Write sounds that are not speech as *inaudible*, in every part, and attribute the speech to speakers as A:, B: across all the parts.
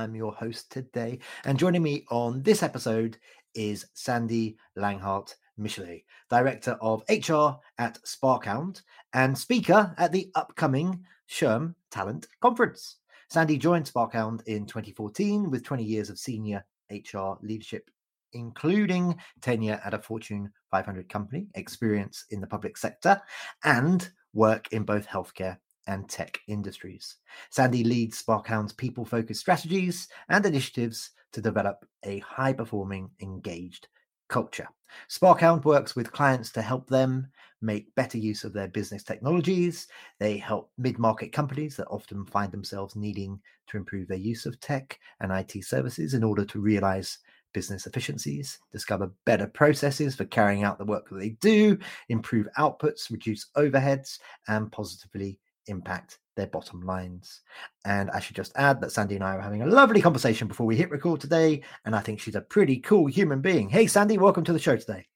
A: I'm your host today. And joining me on this episode is Sandy Langhart Michelet, Director of HR at Sparkhound and speaker at the upcoming SHRM Talent Conference. Sandy joined Sparkhound in 2014 with 20 years of senior HR leadership, including tenure at a Fortune 500 company, experience in the public sector, and work in both healthcare and tech industries. Sandy leads Sparkhound's people focused strategies and initiatives to develop a high performing, engaged culture. Sparkhound works with clients to help them make better use of their business technologies. They help mid market companies that often find themselves needing to improve their use of tech and IT services in order to realize business efficiencies, discover better processes for carrying out the work that they do, improve outputs, reduce overheads, and positively impact their bottom lines. And I should just add that Sandy and I were having a lovely conversation before we hit record today. And I think she's a pretty cool human being. Hey, Sandy, welcome to the show today.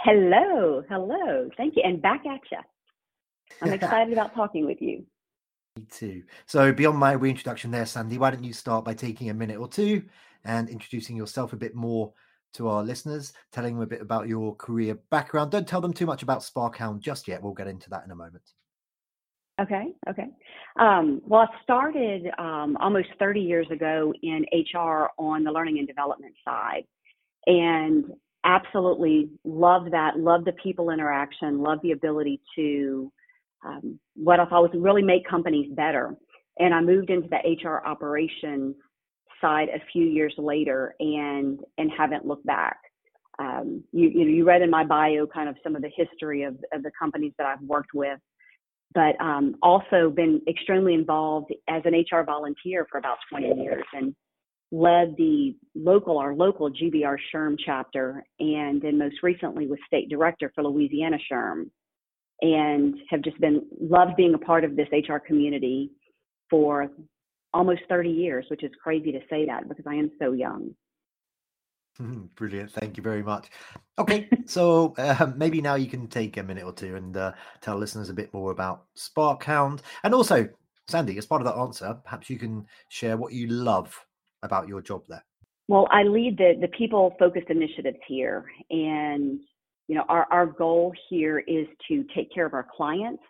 B: Hello. Hello. Thank you. And back at you. I'm *laughs* excited about talking with you.
A: Me too. So, beyond my reintroduction there, Sandy, why don't you start by taking a minute or two and introducing yourself a bit more to our listeners, telling them a bit about your career background. Don't tell them too much about Sparkhound just yet. We'll get into that in a moment.
B: Okay, okay. Um, well, I started um, almost 30 years ago in HR on the learning and development side, and absolutely love that. Love the people interaction. Love the ability to um, what I thought was really make companies better. And I moved into the HR operations side a few years later, and and haven't looked back. Um, you, you know, you read in my bio kind of some of the history of, of the companies that I've worked with but um, also been extremely involved as an HR volunteer for about 20 years and led the local, our local GBR SHRM chapter, and then most recently was state director for Louisiana SHRM, and have just been loved being a part of this HR community for almost 30 years, which is crazy to say that because I am so young. *laughs*
A: Brilliant. Thank you very much. Okay, *laughs* so uh, maybe now you can take a minute or two and uh, tell listeners a bit more about Sparkhound. And also, Sandy, as part of that answer, perhaps you can share what you love about your job there.
B: Well, I lead the, the people focused initiatives here. And, you know, our, our goal here is to take care of our clients.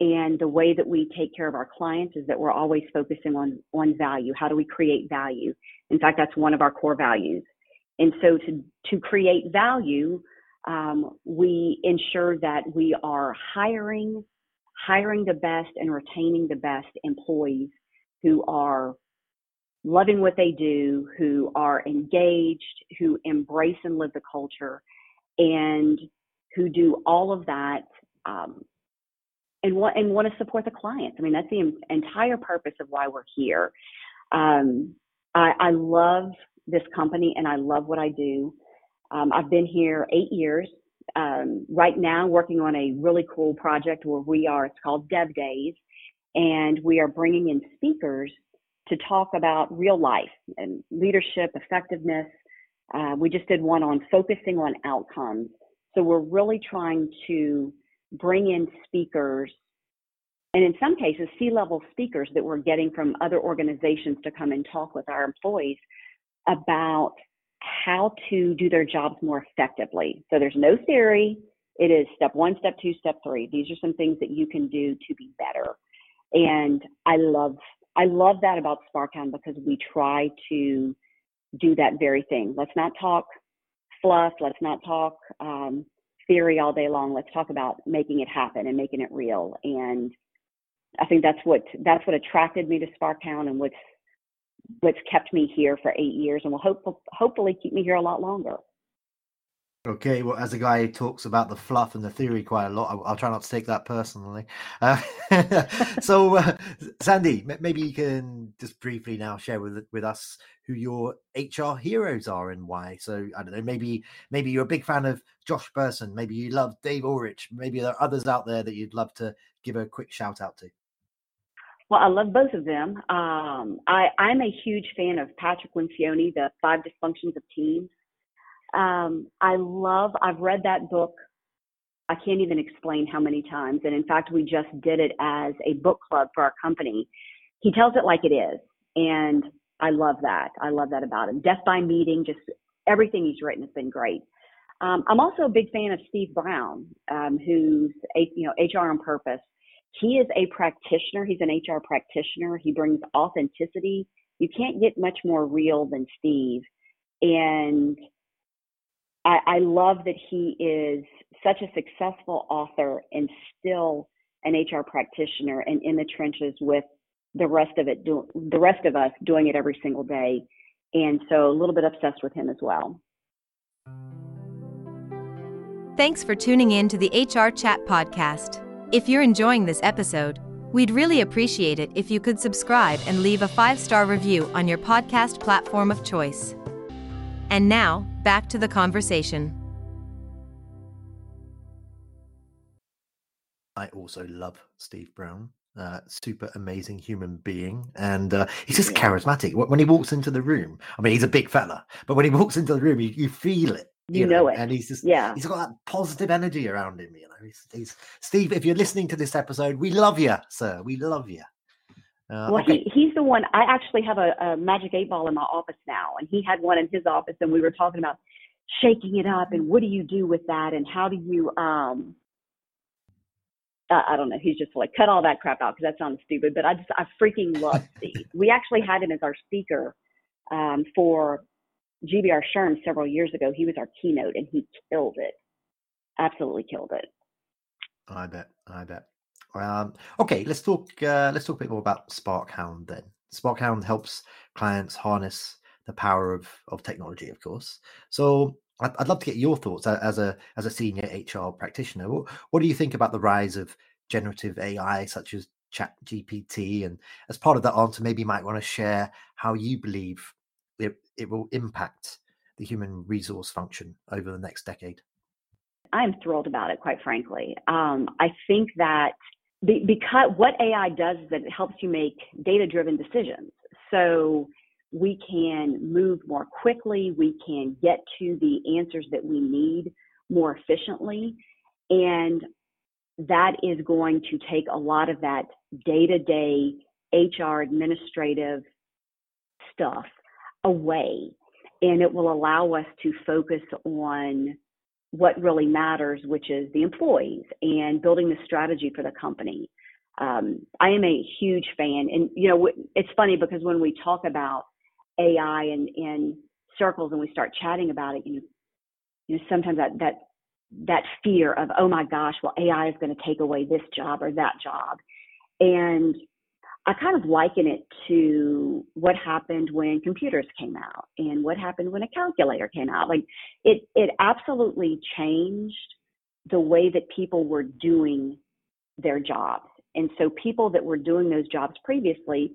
B: And the way that we take care of our clients is that we're always focusing on, on value. How do we create value? In fact, that's one of our core values and so to, to create value, um, we ensure that we are hiring, hiring the best and retaining the best employees who are loving what they do, who are engaged, who embrace and live the culture, and who do all of that um, and want and want to support the clients. I mean, that's the entire purpose of why we're here. Um, I, I love this company and I love what I do. Um, I've been here eight years. Um, right now, working on a really cool project where we are, it's called Dev Days, and we are bringing in speakers to talk about real life and leadership, effectiveness. Uh, we just did one on focusing on outcomes. So we're really trying to bring in speakers and in some cases, C level speakers that we're getting from other organizations to come and talk with our employees about how to do their jobs more effectively. So there's no theory. It is step one, step two, step three. These are some things that you can do to be better. And I love I love that about Sparkhound because we try to do that very thing. Let's not talk fluff. Let's not talk um, theory all day long. Let's talk about making it happen and making it real. And I think that's what that's what attracted me to Sparkhound and what's what's kept me here for eight years and will hope, hopefully keep me here a lot longer.
A: Okay, well, as a guy who talks about the fluff and the theory quite a lot, I'll, I'll try not to take that personally. Uh, *laughs* so, uh, Sandy, maybe you can just briefly now share with with us who your HR heroes are and why. So, I don't know, maybe maybe you're a big fan of Josh Bersin, maybe you love Dave Ulrich, maybe there are others out there that you'd love to give a quick shout out to.
B: Well, I love both of them. Um, I, I'm a huge fan of Patrick Lencioni, The Five Dysfunctions of Teams. Um, I love, I've read that book. I can't even explain how many times. And in fact, we just did it as a book club for our company. He tells it like it is. And I love that. I love that about him. Death by Meeting, just everything he's written has been great. Um, I'm also a big fan of Steve Browne, um, who's a, you know HR on Purpose. He is a practitioner. He's an HR practitioner. He brings authenticity. You can't get much more real than Steve. And I, I love that he is such a successful author and still an HR practitioner and in the trenches with the rest of it, do, the rest of us doing it every single day. And so a little bit obsessed with him as well.
C: Thanks for tuning in to the HR Chat Podcast. If you're enjoying this episode, we'd really appreciate it if you could subscribe and leave a five star review on your podcast platform of choice. And now, back to the conversation.
A: I also love Steve Browne. Uh, super amazing human being, and uh, he's just charismatic. When he walks into the room, I mean, he's a big fella, but when he walks into the room, you, you feel it.
B: You, you know, know, it,
A: and he's just
B: yeah,
A: he's got that positive energy around him. You know, he's, he's Steve. If you're listening to this episode, we love you, sir. We love you.
B: Uh, well, okay. he, he's the one. I actually have a, a magic eight ball in my office now, and he had one in his office, and we were talking about shaking it up and what do you do with that, and how do you um. Uh, I don't know. He's just like cut all that crap out because that sounds stupid. But I just I freaking love Steve. we actually had him as our speaker um, for GBR SHRM several years ago. He was our keynote, and he killed it. Absolutely killed it.
A: I bet. I bet. Um, okay, let's talk. Uh, let's talk a bit more about SparkHound then. SparkHound helps clients harness the power of of technology, of course. So I'd, I'd love to get your thoughts as a as a senior HR practitioner. What, what do you think about the rise of generative AI, such as Chat GPT? And as part of that answer, maybe you might want to share how you believe it, it will impact the human resource function over the next decade.
B: I'm thrilled about it, quite frankly. Um, I think that because what AI does is that it helps you make data driven decisions. So we can move more quickly, we can get to the answers that we need more efficiently. And that is going to take a lot of that day to day HR administrative stuff away. And it will allow us to focus on what really matters, which is the employees and building the strategy for the company. Um, I am a huge fan, and you know it's funny because when we talk about AI in, in circles and we start chatting about it, you know, you know sometimes that that that fear of oh my gosh, well AI is going to take away this job or that job, and I kind of liken it to what happened when computers came out and what happened when a calculator came out. Like it, it absolutely changed the way that people were doing their jobs. And so people that were doing those jobs previously,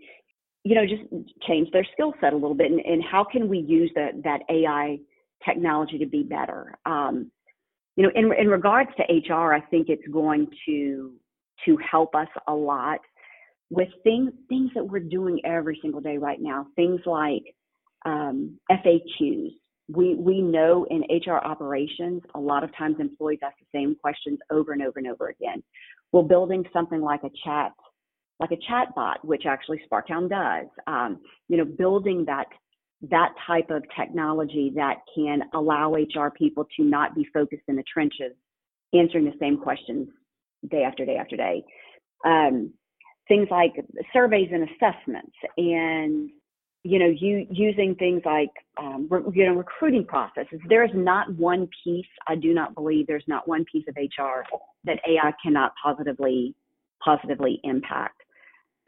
B: you know, just changed their skill set a little bit. And, and how can we use that, that AI technology to be better? Um, you know, in, in regards to HR, I think it's going to, to help us a lot with things things that we're doing every single day right now. Things like um, FAQs. We we know in HR operations, a lot of times employees ask the same questions over and over and over again. Well, building something like a chat, like a chat bot, which actually Sparkhound does. Um, you know, building that that type of technology that can allow HR people to not be focused in the trenches, answering the same questions day after day after day. Um, things like surveys and assessments and you know you using things like um, re, you know recruiting processes there is not one piece i do not believe there's not one piece of hr that ai cannot positively positively impact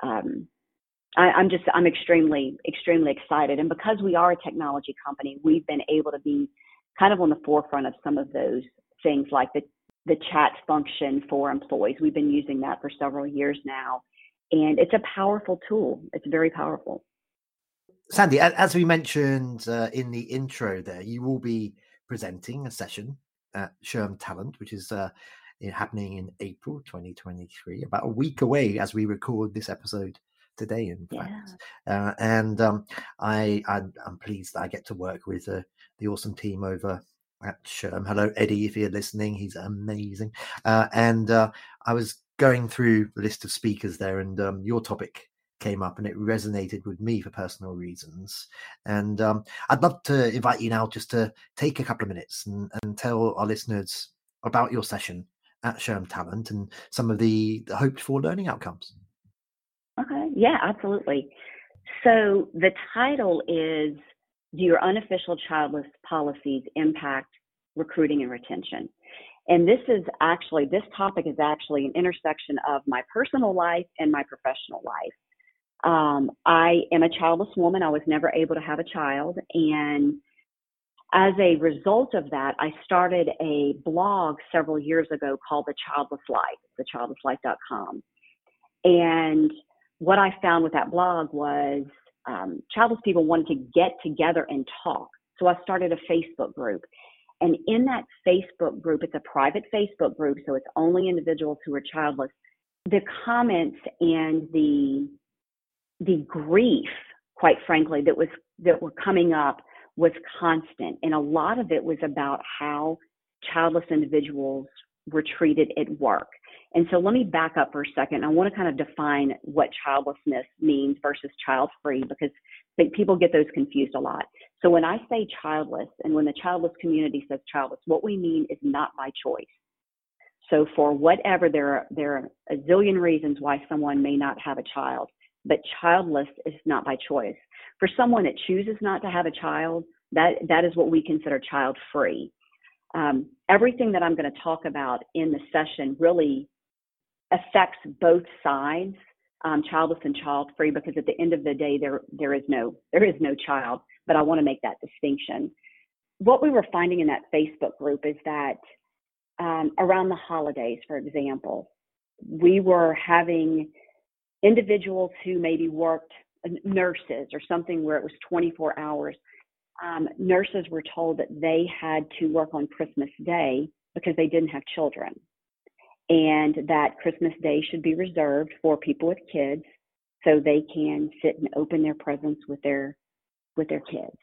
B: um, I, i'm just i'm extremely extremely excited and because we are a technology company we've been able to be kind of on the forefront of some of those things like the, the chat function for employees. We've been using that for several years now. And it's a powerful tool. It's very powerful.
A: Sandy, as we mentioned uh, in the intro there, you will be presenting a session at SHRM Talent, which is uh, happening in April 2023, about a week away as we record this episode today, in yeah. fact. Uh, and um, I, I, am pleased that I get to work with uh, the awesome team over at SHRM. Hello, Eddie, if you're listening, he's amazing. Uh, and uh, I was going through the list of speakers there, and um, your topic came up and it resonated with me for personal reasons. And um, I'd love to invite you now just to take a couple of minutes and, and tell our listeners about your session at SHRM Talent and some of the, the hoped for learning outcomes.
B: Okay, yeah, absolutely. So the title is Do Your Unofficial Childless Policies Impact Recruiting and Retention? And this is actually, this topic is actually an intersection of my personal life and my professional life. Um, I am a childless woman. I was never able to have a child. And as a result of that, I started a blog several years ago called The Childless Life, thechildlesslife.com. And what I found with that blog was um, childless people wanted to get together and talk. So I started a Facebook group. And in that Facebook group, it's a private Facebook group, so it's only individuals who are childless. The comments and the the grief, quite frankly, that was that were coming up was constant. And a lot of it was about how childless individuals were treated at work. And so let me back up for a second. I want to kind of define what childlessness means versus child free because Think people get those confused a lot. So when I say childless and when the childless community says childless, what we mean is not by choice. So for whatever there are there are a zillion reasons why someone may not have a child, but childless is not by choice. For someone that chooses not to have a child, that that is what we consider child free. Um, everything that I'm going to talk about in the session really affects both sides, um, childless and child free, because at the end of the day, there there is no there is no child. But I want to make that distinction. What we were finding in that Facebook group is that um, around the holidays, for example, we were having individuals who maybe worked uh, nurses or something where it was 24 hours. Um, nurses were told that they had to work on Christmas Day because they didn't have children and that Christmas Day should be reserved for people with kids so they can sit and open their presents with their with their kids.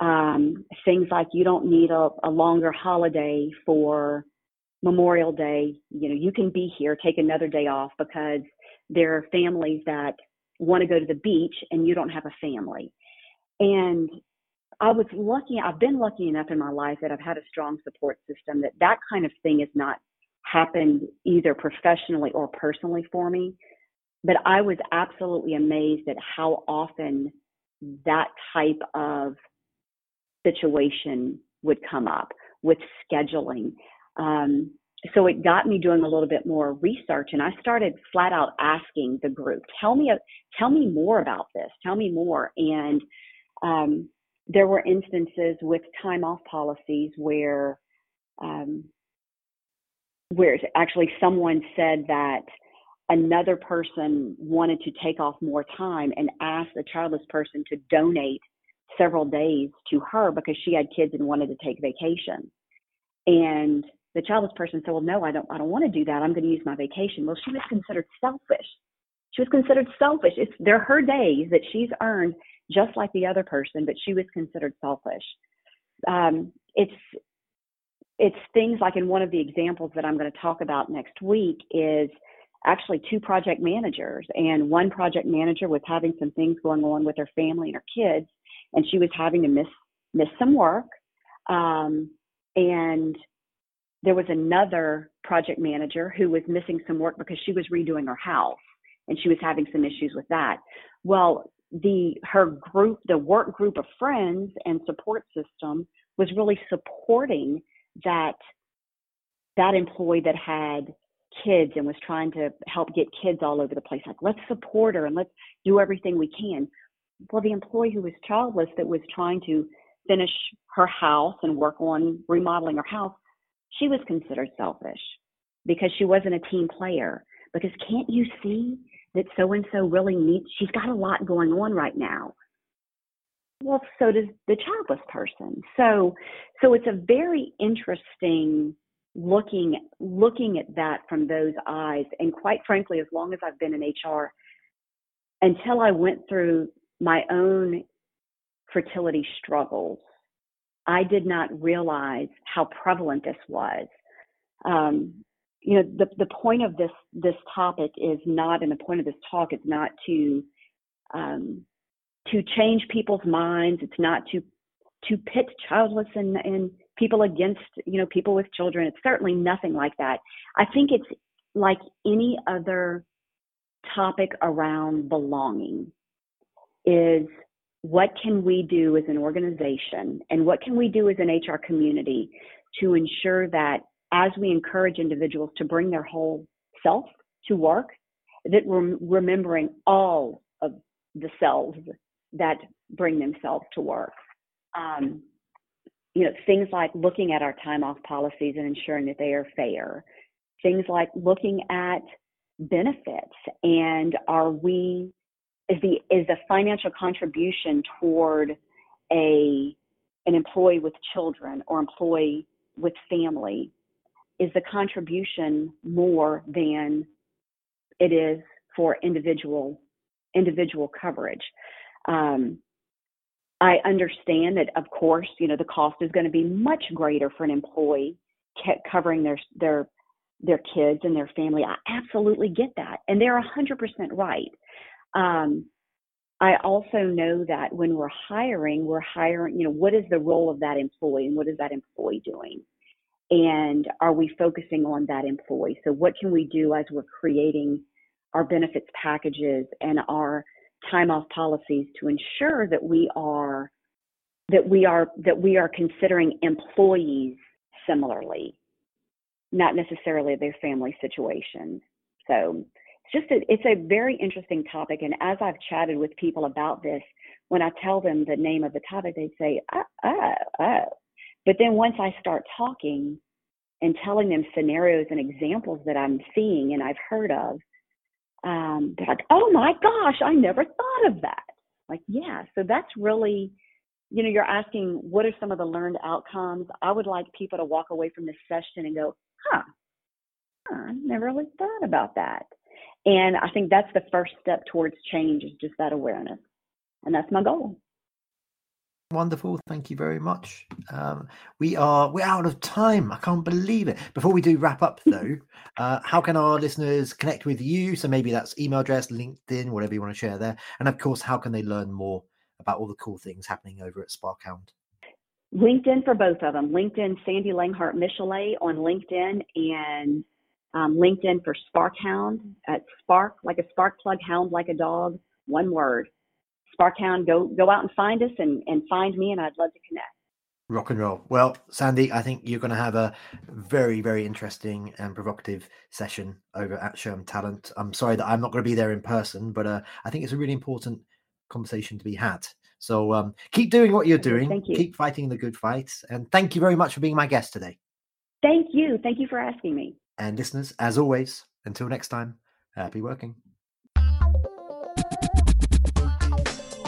B: Um, things like you don't need a, a longer holiday for Memorial Day. You know, you can be here, take another day off because there are families that want to go to the beach and you don't have a family. And I was lucky, I've been lucky enough in my life that I've had a strong support system that that kind of thing is not happened either professionally or personally for me. But I was absolutely amazed at how often that type of situation would come up with scheduling. Um, so it got me doing a little bit more research, and I started flat out asking the group, "Tell me, tell me more about this. Tell me more." And um, there were instances with time off policies where um, where actually someone said that another person wanted to take off more time and asked the childless person to donate several days to her because she had kids and wanted to take vacation. And the childless person said, "Well, no, I don't. I don't want to do that. I'm going to use my vacation." Well, she was considered selfish. She was considered selfish. It's they're her days that she's earned just like the other person, but she was considered selfish. Um, it's it's things like in one of the examples that I'm going to talk about next week is actually two project managers and one project manager was having some things going on with her family and her kids and she was having to miss miss some work um, and there was another project manager who was missing some work because she was redoing her house and she was having some issues with that. Well the her group the work group of friends and support system was really supporting that that employee that had kids and was trying to help get kids all over the place like let's support her and let's do everything we can well the employee who was childless that was trying to finish her house and work on remodeling her house, she was considered selfish because she wasn't a team player. Because can't you see that so and so really needs, she's got a lot going on right now. Well, so does the childless person. So, so it's a very interesting looking looking at that from those eyes. And quite frankly, as long as I've been in HR, until I went through my own fertility struggles, I did not realize how prevalent this was. Um, you know, the, the point of this this topic is not, and the point of this talk is not to um, to change people's minds. It's not to to pit childless and, and people against you know people with children. It's certainly nothing like that. I think it's like any other topic around belonging is what can we do as an organization and what can we do as an HR community to ensure that as we encourage individuals to bring their whole self to work, that we're remembering all of the selves that bring themselves to work. Um, you know, things like looking at our time off policies and ensuring that they are fair. Things like looking at benefits and are we is the is the financial contribution toward a an employee with children or employee with family is the contribution more than it is for individual individual coverage um, I understand that, of course, you know the cost is going to be much greater for an employee covering their their their kids and their family. I absolutely get that, and they're hundred percent right. Um, I also know that when we're hiring, we're hiring. You know, what is the role of that employee, and what is that employee doing? And are we focusing on that employee? So, what can we do as we're creating our benefits packages and our time off policies to ensure that we are that we are that we are considering employees similarly, not necessarily their family situation. So it's just a, it's a very interesting topic. And as I've chatted with people about this, when I tell them the name of the topic, they say, oh, oh, oh. But then once I start talking and telling them scenarios and examples that I'm seeing and I've heard of, um, they're like, oh my gosh, I never thought of that. Like, yeah, so that's really, you know, you're asking what are some of the learned outcomes. I would like people to walk away from this session and go, huh, I never really thought about that. And I think that's the first step towards change is just that awareness. And that's my goal.
A: Wonderful. Thank you very much. Um, we are we're out of time. I can't believe it. Before we do wrap up *laughs* though, uh, how can our listeners connect with you? So maybe that's email address, LinkedIn, whatever you want to share there. And of course, how can they learn more about all the cool things happening over at SparkHound?
B: LinkedIn for both of them. LinkedIn Sandy Langhart Michelet on LinkedIn and um, LinkedIn for SparkHound at Spark, like a spark plug, hound like a dog, one word. SparkHound, go go out and find us and, and find me, and I'd love to connect.
A: Rock and roll. Well, Sandy, I think you're going to have a very, very interesting and provocative session over at SHRM Talent. I'm sorry that I'm not going to be there in person, but uh, I think it's a really important conversation to be had. So um, keep doing what you're doing.
B: Thank you.
A: Keep fighting the good fight. And thank you very much for being my guest today.
B: Thank you. Thank you for asking me.
A: And listeners, as always, until next time, happy working.